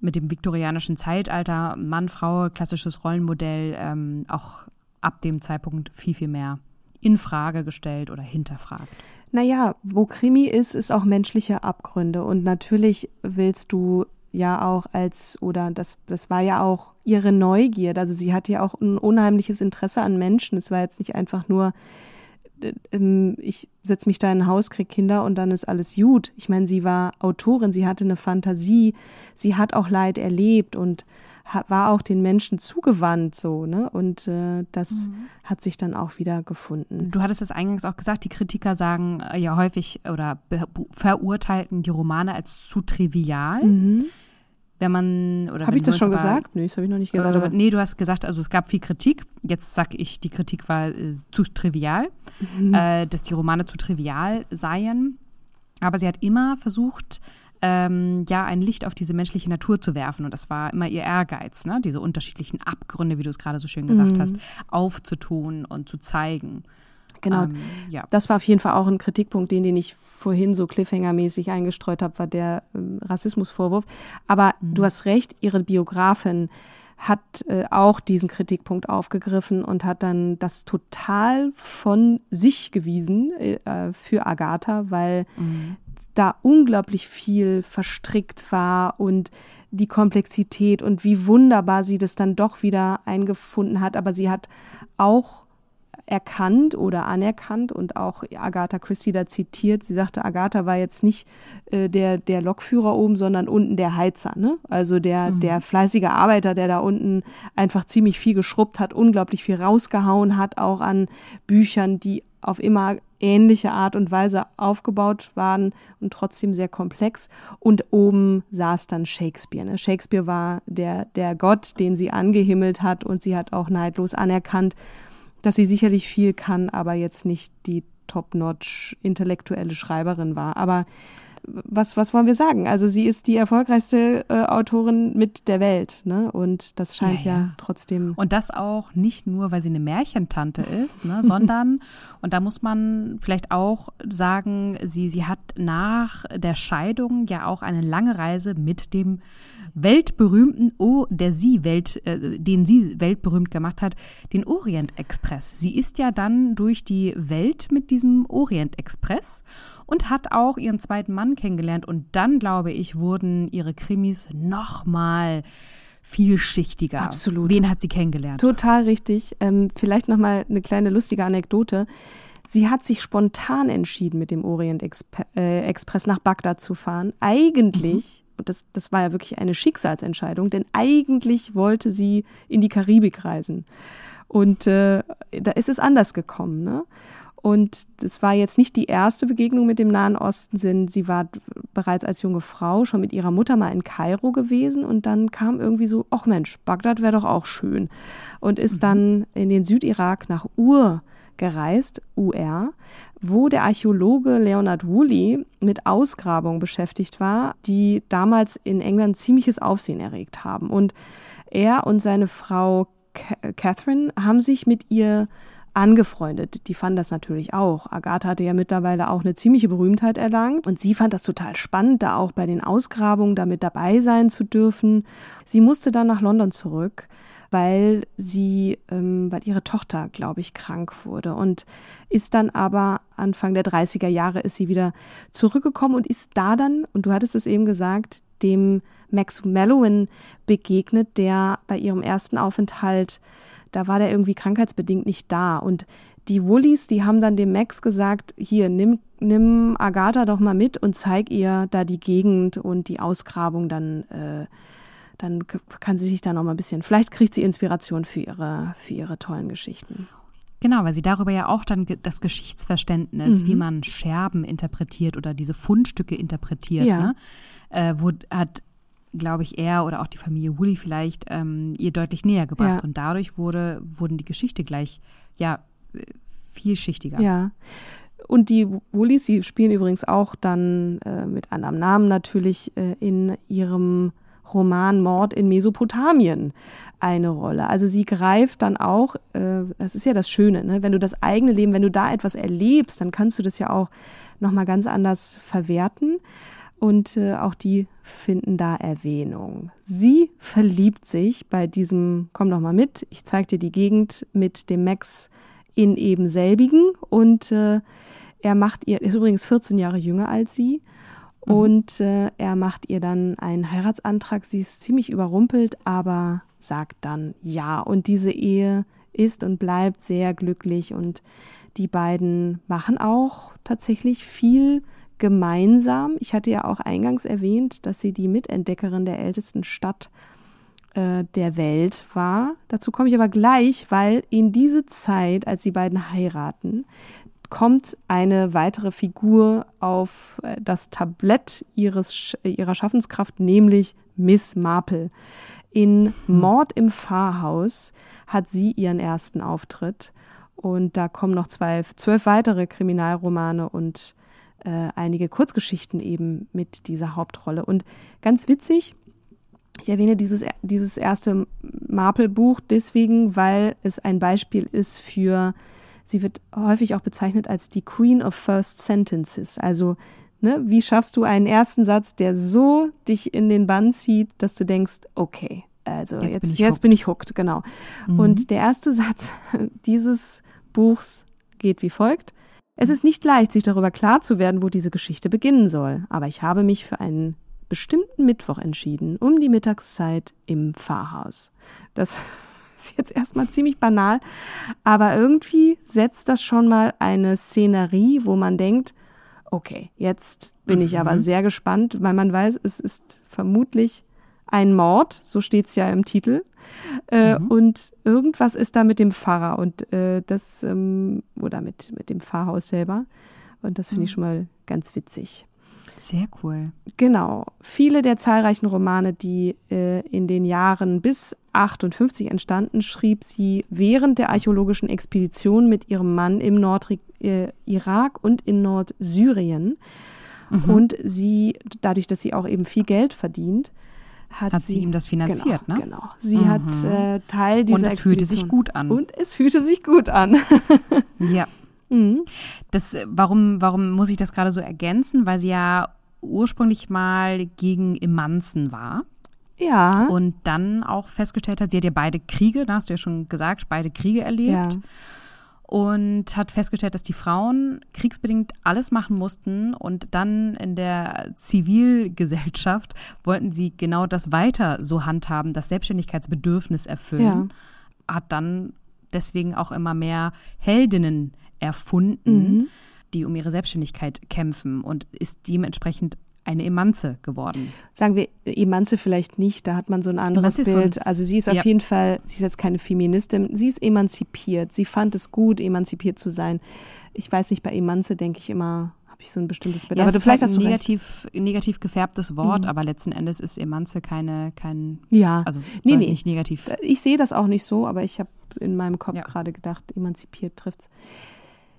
mit dem viktorianischen Zeitalter, Mann, Frau, klassisches Rollenmodell, ähm, auch ab dem Zeitpunkt viel, viel mehr in Frage gestellt oder hinterfragt. Naja, wo Krimi ist, ist auch menschliche Abgründe. Und natürlich willst du ja auch als, oder das, das war ja auch ihre Neugierde. Also sie hatte ja auch ein unheimliches Interesse an Menschen. Es war jetzt nicht einfach nur, ich setze mich da in ein Haus, krieg Kinder und dann ist alles gut. Ich meine, sie war Autorin, sie hatte eine Fantasie, sie hat auch Leid erlebt und war auch den Menschen zugewandt so, ne? Und äh, das hat sich dann auch wieder gefunden. Du hattest es eingangs auch gesagt, die Kritiker sagen äh, ja häufig oder verurteilten die Romane als zu trivial. Wenn man oder Habe ich das schon aber- gesagt? Nee, das habe ich noch nicht gesagt. aber- nee, du hast gesagt, also es gab viel Kritik. Jetzt sag ich, die Kritik war äh, zu trivial, Mhm. äh, dass die Romane zu trivial seien. Aber sie hat immer versucht, ähm, ja, ein Licht auf diese menschliche Natur zu werfen. Und das war immer ihr Ehrgeiz, ne? diese unterschiedlichen Abgründe, wie du es gerade so schön gesagt Mhm. hast, aufzutun und zu zeigen. Genau. Ähm, ja. Das war auf jeden Fall auch ein Kritikpunkt, den, den ich vorhin so Cliffhanger-mäßig eingestreut habe, war der ähm, Rassismusvorwurf. Aber du hast recht, ihre Biografin hat äh, auch diesen Kritikpunkt aufgegriffen und hat dann das total von sich gewiesen äh, für Agatha, weil da unglaublich viel verstrickt war und die Komplexität und wie wunderbar sie das dann doch wieder eingefunden hat. Aber sie hat auch erkannt oder anerkannt und auch Agatha Christie da zitiert. Sie sagte, Agatha war jetzt nicht äh, der, der Lokführer oben, sondern unten der Heizer. Ne? Also der, der fleißige Arbeiter, der da unten einfach ziemlich viel geschrubbt hat, unglaublich viel rausgehauen hat, auch an Büchern, die auf immer ähnliche Art und Weise aufgebaut waren und trotzdem sehr komplex. Und oben saß dann Shakespeare. Ne? Shakespeare war der, der Gott, den sie angehimmelt hat und sie hat auch neidlos anerkannt, dass sie sicherlich viel kann, aber jetzt nicht die top-notch intellektuelle Schreiberin war. Aber was, was wollen wir sagen? Also sie ist die erfolgreichste äh, Autorin mit der Welt. Ne? Und das scheint Ja, ja, ja. trotzdem. Und das auch nicht nur, weil sie eine Märchentante ist, ne, sondern, und da muss man vielleicht auch sagen, sie, sie hat nach der Scheidung ja auch eine lange Reise mit dem weltberühmten, oh, der sie Welt, äh, den sie weltberühmt gemacht hat, den Orient Express. Sie ist ja dann durch die Welt mit diesem Orient Express und hat auch ihren zweiten Mann kennengelernt. Und dann, glaube ich, wurden ihre Krimis nochmal vielschichtiger. Absolut. Wen hat sie kennengelernt? Total richtig. Ähm, vielleicht noch mal eine kleine lustige Anekdote. Sie hat sich spontan entschieden, mit dem Orient Exp äh, Express nach Bagdad zu fahren. Eigentlich, und das, das war ja wirklich eine Schicksalsentscheidung, denn eigentlich wollte sie in die Karibik reisen. Und äh, da ist es anders gekommen. Ne? Und das war jetzt nicht die erste Begegnung mit dem Nahen Osten, denn sie war bereits als junge Frau schon mit ihrer Mutter mal in Kairo gewesen und dann kam irgendwie so, ach Mensch, Bagdad wäre doch auch schön. Und ist dann in den Südirak nach Ur gereist, UR, wo der Archäologe Leonard Woolley mit Ausgrabungen beschäftigt war, die damals in England ziemliches Aufsehen erregt haben. Und er und seine Frau Ca- Catherine haben sich mit ihr angefreundet. Die fanden das natürlich auch. Agatha hatte ja mittlerweile auch eine ziemliche Berühmtheit erlangt und sie fand das total spannend, da auch bei den Ausgrabungen damit dabei sein zu dürfen. Sie musste dann nach London zurück, weil sie, ähm, weil ihre Tochter, glaube ich, krank wurde und ist dann aber Anfang der 30er Jahre ist sie wieder zurückgekommen und ist da dann, und du hattest es eben gesagt, dem Max Mallowan begegnet, der bei ihrem ersten Aufenthalt da war der irgendwie krankheitsbedingt nicht da. Und die Woolies, die haben dann dem Max gesagt, hier, nimm, nimm Agatha doch mal mit und zeig ihr da die Gegend und die Ausgrabung, dann, äh, dann kann sie sich da noch mal ein bisschen, vielleicht kriegt sie Inspiration für ihre, für ihre tollen Geschichten. Genau, weil sie darüber ja auch dann das Geschichtsverständnis, Mhm. wie man Scherben interpretiert oder diese Fundstücke interpretiert, Ja. ne, äh, wo, hat, glaube ich, er oder auch die Familie Woolley vielleicht ähm, ihr deutlich näher gebracht. Ja. Und dadurch wurde, wurden die Geschichte gleich, ja, äh, vielschichtiger. Ja. Und die Woolies, sie spielen übrigens auch dann äh, mit anderem Namen natürlich äh, in ihrem Roman Mord in Mesopotamien eine Rolle. Also sie greift dann auch, äh, das ist ja das Schöne, ne? wenn du das eigene Leben, wenn du da etwas erlebst, dann kannst du das ja auch nochmal ganz anders verwerten. Und äh, auch die finden da Erwähnung. Sie verliebt sich bei diesem, komm doch mal mit, ich zeig dir die Gegend mit dem Max in eben selbigen und äh, er macht ihr, ist übrigens 14 Jahre jünger als sie und äh, er macht ihr dann einen Heiratsantrag. Sie ist ziemlich überrumpelt, aber sagt dann ja. Und diese Ehe ist und bleibt sehr glücklich und die beiden machen auch tatsächlich viel gemeinsam. Ich hatte ja auch eingangs erwähnt, dass sie die Mitentdeckerin der ältesten Stadt äh, der Welt war. Dazu komme ich aber gleich, weil in diese Zeit, als die beiden heiraten, kommt eine weitere Figur auf äh, das Tablett ihres, ihrer Schaffenskraft, nämlich Miss Marple. In Mord im Pfarrhaus hat sie ihren ersten Auftritt. Und da kommen noch zwei, zwölf weitere Kriminalromane und äh, einige Kurzgeschichten eben mit dieser Hauptrolle. Und ganz witzig, ich erwähne dieses, dieses erste Marple-Buch deswegen, weil es ein Beispiel ist für, sie wird häufig auch bezeichnet als die Queen of First Sentences. Also, ne, wie schaffst du einen ersten Satz, der so dich in den Bann zieht, dass du denkst, okay, also jetzt, jetzt, bin, ich jetzt bin ich hooked, genau. Mhm. Und der erste Satz dieses Buchs geht wie folgt. Es ist nicht leicht, sich darüber klar zu werden, wo diese Geschichte beginnen soll, aber ich habe mich für einen bestimmten Mittwoch entschieden, um die Mittagszeit im Pfarrhaus. Das ist jetzt erstmal ziemlich banal, aber irgendwie setzt das schon mal eine Szenerie, wo man denkt, okay, jetzt bin ich aber mhm. sehr gespannt, weil man weiß, es ist vermutlich ein Mord, so steht's ja im Titel. Äh, mhm. Und irgendwas ist da mit dem Pfarrer und äh, das, ähm, oder mit, mit dem Pfarrhaus selber. Und das finde ich mhm. schon mal ganz witzig. Sehr cool. Genau. Viele der zahlreichen Romane, die äh, in den Jahren bis 58 entstanden, schrieb sie während der archäologischen Expedition mit ihrem Mann im Nordirak äh, und in Nordsyrien. Mhm. Und sie, dadurch, dass sie auch eben viel Geld verdient, hat, hat sie, sie, ihm das finanziert, genau, ne? Genau. Sie mhm. hat äh, Teil dieser Und es fühlte sich gut an. Und es fühlte sich gut an. ja. Mhm. Das, warum, warum muss ich das gerade so ergänzen? Weil sie ja ursprünglich mal gegen Emanzen war. Ja. Und dann auch festgestellt hat, sie hat ja beide Kriege, da hast du ja schon gesagt, beide Kriege erlebt. Ja und hat festgestellt, dass die Frauen kriegsbedingt alles machen mussten und dann in der Zivilgesellschaft wollten sie genau das weiter so handhaben, das Selbstständigkeitsbedürfnis erfüllen, ja. hat dann deswegen auch immer mehr Heldinnen erfunden, mhm. die um ihre Selbstständigkeit kämpfen und ist dementsprechend eine Emanze geworden. Sagen wir Emanze vielleicht nicht, da hat man so ein anderes Bild. So ein, also sie ist auf ja. jeden Fall, sie ist jetzt keine Feministin, sie ist emanzipiert. Sie fand es gut, emanzipiert zu sein. Ich weiß nicht, bei Emanze denke ich immer, habe ich so ein bestimmtes Bild. Ja, aber du vielleicht halt ein hast du negativ, recht. negativ gefärbtes Wort, mhm. aber letzten Endes ist Emanze keine, kein, ja. also nee, nee. nicht negativ. Ich sehe das auch nicht so, aber ich habe in meinem Kopf ja. gerade gedacht, emanzipiert trifft's.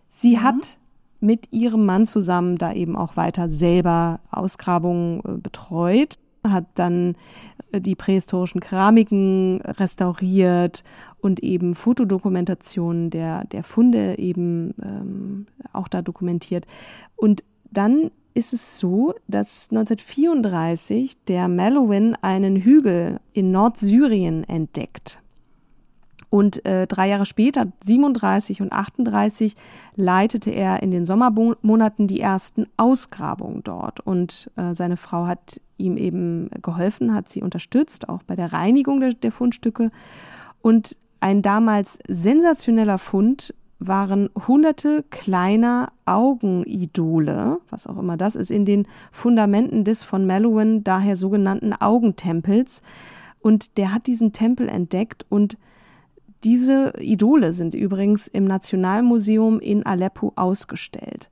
Sie mhm. hat mit ihrem Mann zusammen da eben auch weiter selber Ausgrabungen äh, betreut, hat dann äh, die prähistorischen Keramiken restauriert und eben Fotodokumentationen der, der Funde eben ähm, auch da dokumentiert. Und dann ist es so, dass 1934 der Malouin einen Hügel in Nordsyrien entdeckt. Und äh, drei Jahre später, 37 und 38, leitete er in den Sommermonaten die ersten Ausgrabungen dort. Und äh, seine Frau hat ihm eben geholfen, hat sie unterstützt, auch bei der Reinigung der, der Fundstücke. Und ein damals sensationeller Fund waren hunderte kleiner Augenidole, was auch immer das ist, in den Fundamenten des von Malouin daher sogenannten Augentempels. Und der hat diesen Tempel entdeckt und diese Idole sind übrigens im Nationalmuseum in Aleppo ausgestellt.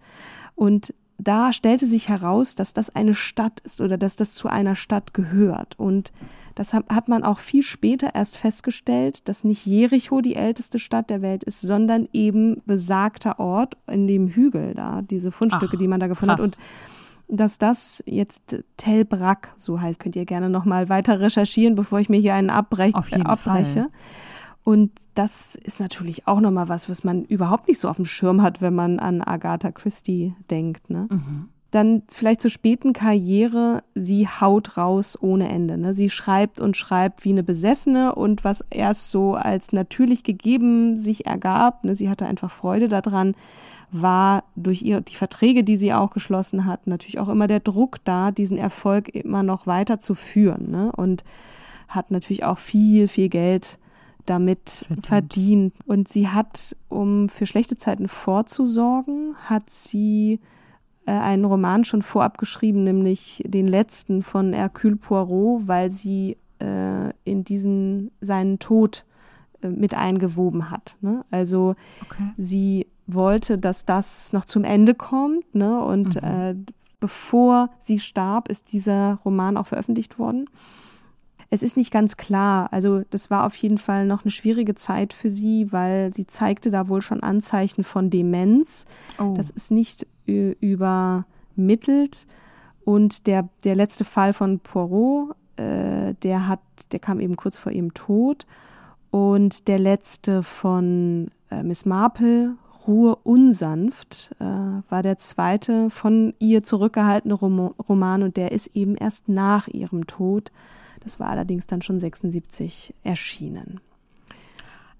Und da stellte sich heraus, dass das eine Stadt ist oder dass das zu einer Stadt gehört. Und das hat man auch viel später erst festgestellt, dass nicht Jericho die älteste Stadt der Welt ist, sondern eben besagter Ort in dem Hügel da, diese Fundstücke, Ach, die man da gefunden krass. hat. Und dass das jetzt Tel Brak, so heißt, könnt ihr gerne nochmal weiter recherchieren, bevor ich mir hier einen abbrech, Auf jeden abbreche. Fall. Und das ist natürlich auch nochmal was, was man überhaupt nicht so auf dem Schirm hat, wenn man an Agatha Christie denkt. Ne? Mhm. Dann vielleicht zur späten Karriere, sie haut raus ohne Ende. Ne? Sie schreibt und schreibt wie eine Besessene und was erst so als natürlich gegeben sich ergab, ne? sie hatte einfach Freude daran, war durch ihr, die Verträge, die sie auch geschlossen hat, natürlich auch immer der Druck da, diesen Erfolg immer noch weiter zu führen. Ne? Und hat natürlich auch viel, viel Geld damit verdient. verdient. Und sie hat, um für schlechte Zeiten vorzusorgen, hat sie äh, einen Roman schon vorab geschrieben, nämlich den letzten von Hercule Poirot, weil sie äh, in diesen seinen Tod äh, mit eingewoben hat. Ne? Also Okay. sie wollte, dass das noch zum Ende kommt. Ne? Und äh, bevor sie starb, ist dieser Roman auch veröffentlicht worden. Es ist nicht ganz klar. Also das war auf jeden Fall noch eine schwierige Zeit für sie, weil sie zeigte da wohl schon Anzeichen von Demenz. Oh. Das ist nicht übermittelt. Und der, der letzte Fall von Poirot, äh, der hat, der kam eben kurz vor ihrem Tod. Und der letzte von äh, Miss Marple, Ruhe unsanft, äh, war der zweite von ihr zurückgehaltene Roman und der ist eben erst nach ihrem Tod. Das war allerdings dann schon 76 erschienen.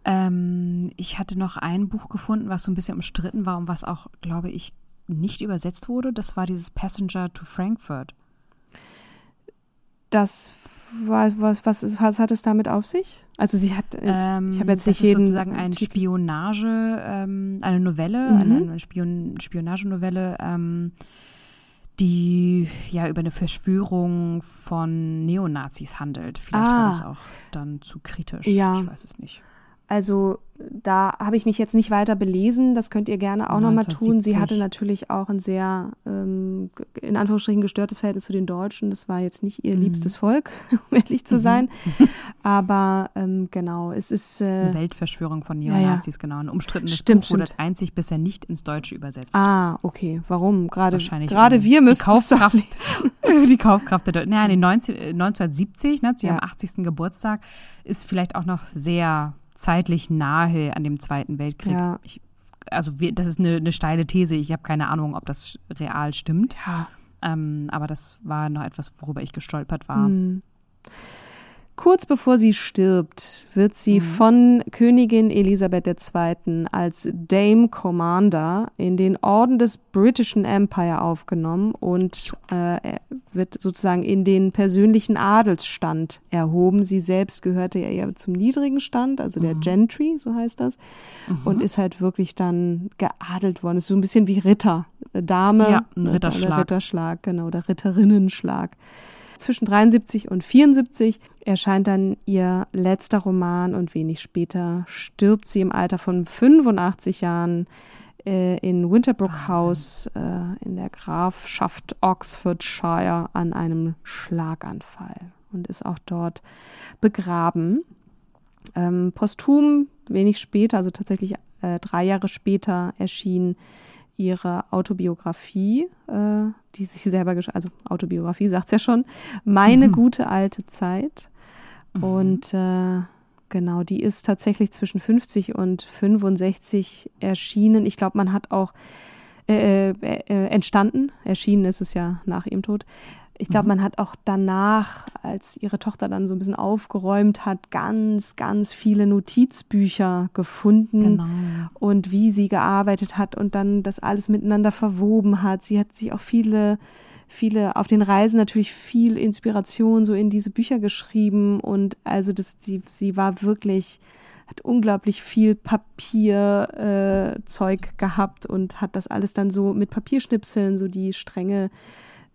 Ähm, ich hatte noch ein Buch gefunden, was so ein bisschen umstritten war und was auch, glaube ich, nicht übersetzt wurde. Das war dieses Passenger to Frankfurt. Das war, was, was, ist- was hat es damit auf sich? Also sie hat, äh, Ähm, ich habe jetzt das nicht ist jeden sozusagen ein Titel. Spionage, ähm, eine Novelle, Mhm. eine, eine Spion Spionagenovelle, ähm, die ja über eine Verschwörung von Neonazis handelt. Vielleicht war Ah. das auch dann zu kritisch. Ja. Ich weiß es nicht. Also da habe ich mich jetzt nicht weiter belesen. Das könnt ihr gerne auch nochmal tun. Sie 1970. hatte natürlich auch ein sehr, ähm, in Anführungsstrichen, gestörtes Verhältnis zu den Deutschen. Das war jetzt nicht ihr Mhm. liebstes Volk, um ehrlich zu sein. Aber ähm, genau, es ist. Eine Äh, Weltverschwörung von ja. Neonazis, genau. Ein umstrittenes Stimmt, Buch wurde stimmt. als einzig bisher nicht ins Deutsche übersetzt. ah, okay. Warum? Gerade Wahrscheinlich gerade wir die müssen doch Kaufkraft, die Kaufkraft der Deutschen. Ja, den 19, äh, 1970, ne, zu ihrem Ja. 80. Geburtstag, ist vielleicht auch noch sehr zeitlich nahe an dem Zweiten Weltkrieg. Ja. Ich, also wir, das ist eine, eine steile These. Ich habe keine Ahnung, ob das real stimmt. Ja. Ähm, aber das war noch etwas, worüber ich gestolpert war. Hm. Kurz bevor sie stirbt, wird Mhm. sie von Königin Elisabeth II. als Dame Commander in den Orden des Britischen Empire aufgenommen und äh, wird sozusagen in den persönlichen Adelsstand erhoben. Sie selbst gehörte ja eher zum niedrigen Stand, also Mhm. der Gentry, so heißt das, und ist halt wirklich dann geadelt worden. Ist so ein bisschen wie Ritter, Eine Dame, Ja, ein Ritterschlag. Ritterschlag, genau, oder Ritterinnenschlag. Zwischen 73 und 74 erscheint dann ihr letzter Roman und wenig später stirbt sie im Alter von 85 Jahren äh, in Winterbrook Wahnsinn. House äh, in der Grafschaft Oxfordshire an einem Schlaganfall und ist auch dort begraben. Ähm, posthum, wenig später, also tatsächlich äh, drei Jahre später, erschien ihre Autobiografie, äh, die sie selber geschrieben, also Autobiografie sagt's ja schon, Meine gute alte Zeit. Und äh, genau, die ist tatsächlich zwischen 50 und 65 erschienen. Ich glaube, man hat auch äh, äh, äh, entstanden, erschienen ist es ja nach ihrem Tod. Ich glaube, man hat auch danach, als ihre Tochter dann so ein bisschen aufgeräumt hat, ganz, ganz viele Notizbücher gefunden Genau. und wie sie gearbeitet hat und dann das alles miteinander verwoben hat. Sie hat sich auch viele, viele auf den Reisen natürlich viel Inspiration so in diese Bücher geschrieben und also das, sie, sie war wirklich, hat unglaublich viel Papierzeug äh, gehabt und hat das alles dann so mit Papierschnipseln, so die Stränge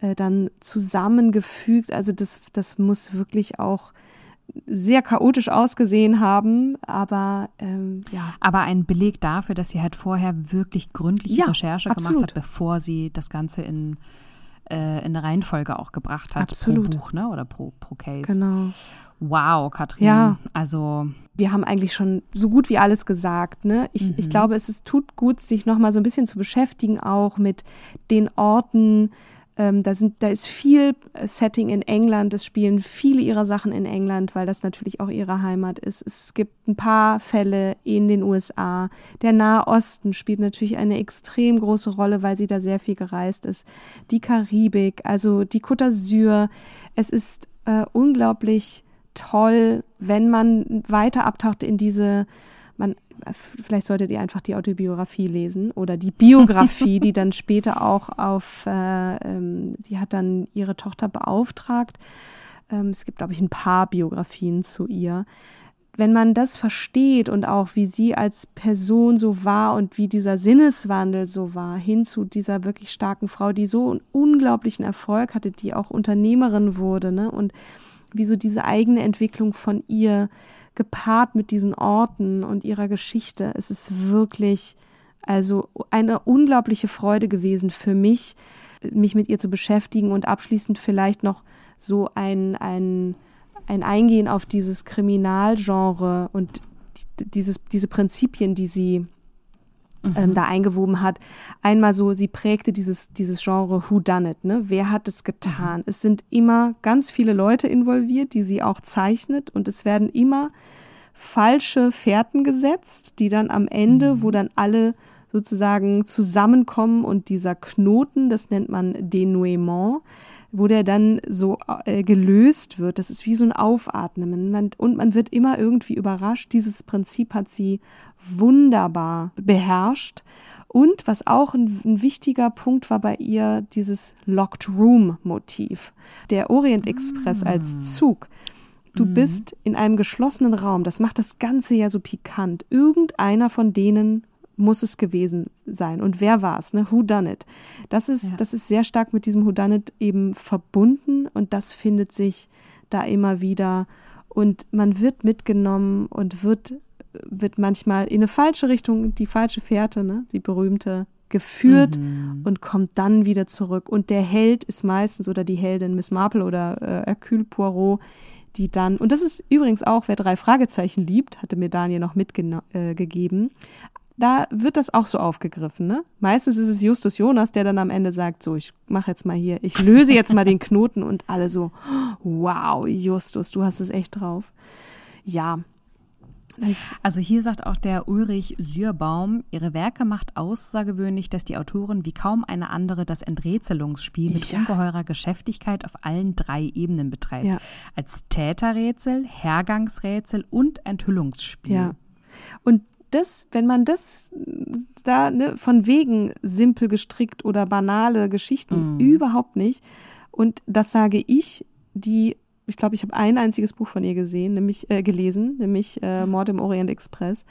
äh, dann zusammengefügt. Also das, das muss wirklich auch sehr chaotisch ausgesehen haben, aber ähm, ja. Aber ein Beleg dafür, dass sie halt vorher wirklich gründliche Ja, Recherche absolut. gemacht hat, bevor sie das Ganze in, äh, in eine Reihenfolge auch gebracht hat. Absolut. Pro Buch, ne? Oder pro, pro Case. Genau. Wow, Katrin. Ja. Also, wir haben eigentlich schon so gut wie alles gesagt. Ne? Ich, Mhm. ich glaube, es ist, tut gut, sich noch mal so ein bisschen zu beschäftigen, auch mit den Orten. Ähm, da, sind, da ist viel äh, Setting in England. Es spielen viele ihrer Sachen in England, weil das natürlich auch ihre Heimat ist. Es gibt ein paar Fälle in den USA. Der Nahe Osten spielt natürlich eine extrem große Rolle, weil sie da sehr viel gereist ist. Die Karibik, also die Côte d'Azur. Es ist äh, unglaublich toll, wenn man weiter abtaucht in diese, man, vielleicht solltet ihr einfach die Autobiografie lesen oder die Biografie, die dann später auch auf, äh, ähm, die hat dann ihre Tochter beauftragt. Ähm, es gibt, glaube ich, ein paar Biografien zu ihr. Wenn man das versteht und auch wie sie als Person so war und wie dieser Sinneswandel so war, hin zu dieser wirklich starken Frau, die so einen unglaublichen Erfolg hatte, die auch Unternehmerin wurde, ne? Und wie so diese eigene Entwicklung von ihr gepaart mit diesen Orten und ihrer Geschichte. Es ist wirklich also eine unglaubliche Freude gewesen für mich, mich mit ihr zu beschäftigen und abschließend vielleicht noch so ein, ein, ein Eingehen auf dieses Kriminalgenre und dieses, diese Prinzipien, die sie ähm, mhm. da eingewoben hat. Einmal so, sie prägte dieses, dieses Genre Who Done It, ne? Wer hat es getan? Mhm. Es sind immer ganz viele Leute involviert, die sie auch zeichnet und es werden immer falsche Fährten gesetzt, die dann am Ende, mhm. wo dann alle sozusagen zusammenkommen und dieser Knoten, das nennt man Denouement, wo der dann so äh, gelöst wird. Das ist wie so ein Aufatmen. Man, und man wird immer irgendwie überrascht. Dieses Prinzip hat sie wunderbar beherrscht. Und was auch ein, ein, wichtiger Punkt war bei ihr, dieses Locked Room Motiv. Der Orient Express mm. als Zug. Du mm. bist in einem geschlossenen Raum. Das macht das Ganze ja so pikant. Irgendeiner von denen muss es gewesen sein. Und wer war es? Ne? Who done it? Das ist, ja. das ist sehr stark mit diesem Who done it eben verbunden und das findet sich da immer wieder. Und man wird mitgenommen und wird, wird manchmal in eine falsche Richtung, die falsche Fährte, ne? die berühmte, geführt mhm. und kommt dann wieder zurück. Und der Held ist meistens oder die Heldin Miss Marple oder äh, Hercule Poirot, die dann, und das ist übrigens auch, wer drei Fragezeichen liebt, hatte mir Daniel noch mitgegeben, äh, da wird das auch so aufgegriffen. Ne? Meistens ist es Justus Jonas, der dann am Ende sagt, so, ich mache jetzt mal hier, ich löse jetzt mal den Knoten und alle so, wow, Justus, du hast es echt drauf. Ja. Also hier sagt auch der Ulrich Sürbaum, ihre Werke macht außergewöhnlich, dass die Autorin wie kaum eine andere das Enträtselungsspiel mit ja. ungeheurer Geschäftigkeit auf allen drei Ebenen betreibt. Ja. Als Täterrätsel, Hergangsrätsel und Enthüllungsspiel. Ja. Und das, wenn man das da ne, von wegen simpel gestrickt oder banale Geschichten mm. überhaupt nicht. Und das sage ich, die, ich glaube, ich habe ein einziges Buch von ihr gesehen, nämlich äh, gelesen, nämlich äh, Mord im Orient Express.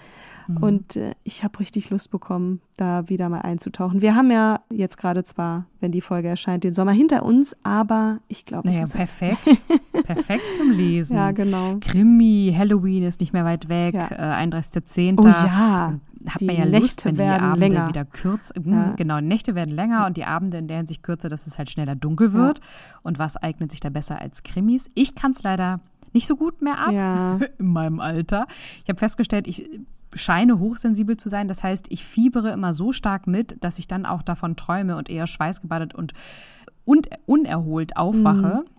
Mhm. Und äh, ich habe richtig Lust bekommen, da wieder mal einzutauchen. Wir haben ja jetzt gerade zwar, wenn die Folge erscheint, den Sommer hinter uns, aber ich glaube, naja, perfekt. perfekt zum Lesen. Ja, genau. Krimi, Halloween ist nicht mehr weit weg, ja. äh, 31.10. Oh ja. Hat man ja Nächte Lust, wenn die Abende länger. wieder kürzer, hm, ja. genau, Nächte werden länger und die Abende in der Hinsicht kürzer, dass es halt schneller dunkel wird. Ja. Und was eignet sich da besser als Krimis? Ich kann es leider nicht so gut mehr ab ja. in meinem Alter. Ich habe festgestellt, ich scheine hochsensibel zu sein. Das heißt, ich fiebere immer so stark mit, dass ich dann auch davon träume und eher schweißgebadet und, und unerholt aufwache. Mhm.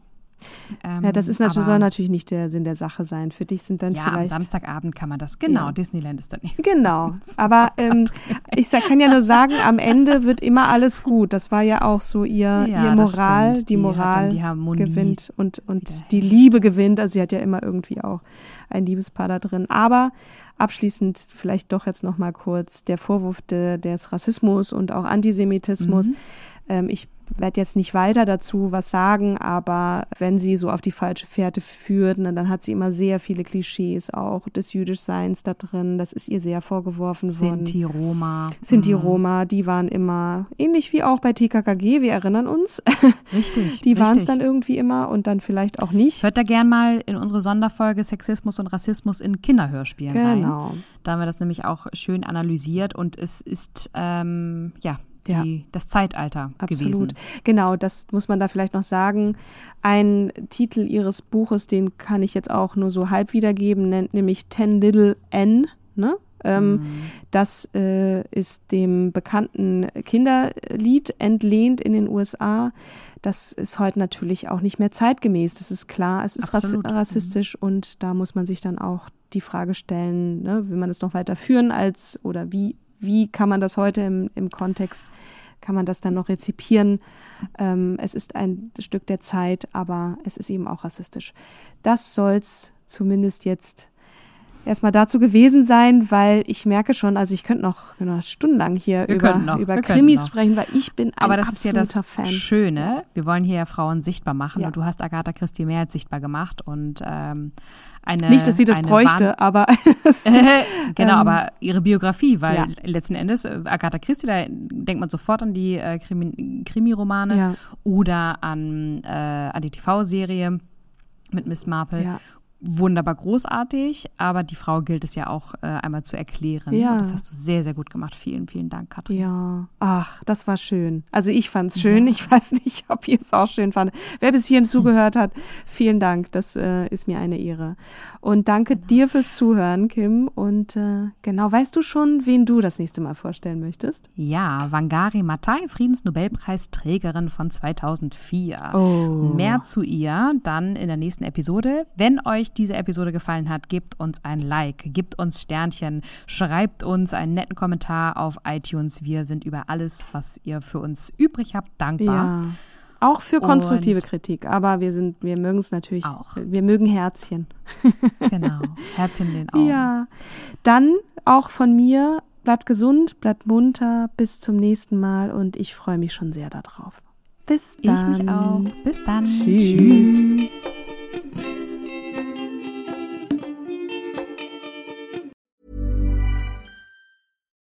Ähm, ja, das ist natürlich, soll natürlich nicht der Sinn der Sache sein. Für dich sind dann ja, vielleicht. am Samstagabend kann man das. Genau, ja. Disneyland ist dann nicht. Genau. Aber ähm, ich kann ja nur sagen, am Ende wird immer alles gut. Das war ja auch so ihr, ja, ihr Moral. Die, die, Moral die gewinnt und, und die Liebe gewinnt. Also sie hat ja immer irgendwie auch ein Liebespaar da drin. Aber abschließend vielleicht doch jetzt noch mal kurz der Vorwurf de, des Rassismus und auch Antisemitismus. Mhm. Ähm, ich werde jetzt nicht weiter dazu was sagen, aber wenn sie so auf die falsche Fährte führt, ne, dann hat sie immer sehr viele Klischees auch des Jüdischseins da drin. Das ist ihr sehr vorgeworfen worden. Sinti Roma. Sinti mhm. Roma, die waren immer ähnlich wie auch bei TKKG, wir erinnern uns. Richtig. die waren es dann irgendwie immer und dann vielleicht auch nicht. Hört da gern mal in unsere Sonderfolge Sexismus und Rassismus in Kinderhörspielen genau. rein. Genau. Da haben wir das nämlich auch schön analysiert und es ist ähm, ja die, ja. das Zeitalter Absolut. gewesen. Genau, das muss man da vielleicht noch sagen. Ein Titel ihres Buches, den kann ich jetzt auch nur so halb wiedergeben, nennt nämlich Ten Little N. Ne? Ähm, mhm. Das äh, ist dem bekannten Kinderlied entlehnt in den USA. Das ist heute natürlich auch nicht mehr zeitgemäß. Das ist klar. Es ist Absolut. rassistisch mhm. und da muss man sich dann auch die Frage stellen, ne, will man es noch weiter führen als oder wie wie kann man das heute im, im Kontext, kann man das dann noch rezipieren? Ähm, es ist ein Stück der Zeit, aber es ist eben auch rassistisch. Das soll's zumindest jetzt erstmal dazu gewesen sein, weil ich merke schon, also ich könnte noch genau, stundenlang hier wir über, noch, über Krimis sprechen, weil ich bin ein Aber das ist ja das Fan. Schöne. Wir wollen hier ja Frauen sichtbar machen ja. und du hast Agatha Christie mehr als sichtbar gemacht und ähm, eine. Nicht, dass sie das bräuchte, Wahn aber. genau, ähm, aber ihre Biografie, weil ja. letzten Endes, äh, Agatha Christie, da denkt man sofort an die äh, Krimi-Romane ja. oder an, äh, an die TV-Serie mit Miss Marple. Ja. Wunderbar großartig, aber die Frau gilt es ja auch äh, einmal zu erklären. Ja. Das hast du sehr, sehr gut gemacht. Vielen, vielen Dank, Katrin. Ja, ach, das war schön. Also ich fand's schön. Ich weiß nicht, ob ihr es auch schön fandet. Wer bis hierhin zugehört hat, vielen Dank. Das äh, ist mir eine Ehre. Und danke dir fürs Zuhören, Kim. Und äh, genau, weißt du schon, wen du das nächste Mal vorstellen möchtest? Ja, Wangari Maathai, Friedensnobelpreisträgerin von 2004. Oh. Mehr zu ihr dann in der nächsten Episode. Wenn euch diese Episode gefallen hat, gebt uns ein Like, gebt uns Sternchen, schreibt uns einen netten Kommentar auf iTunes. Wir sind über alles, was ihr für uns übrig habt, dankbar. Ja. Auch für konstruktive Und- Kritik, aber wir sind, wir mögen es natürlich. Auch. Wir mögen Herzchen. Genau. Herzchen in den Augen. Ja. Dann auch von mir, bleibt gesund, bleibt munter, bis zum nächsten Mal und ich freue mich schon sehr darauf. Bis Ich dann. mich auch. Bis dann. Tschüss. Tschüss.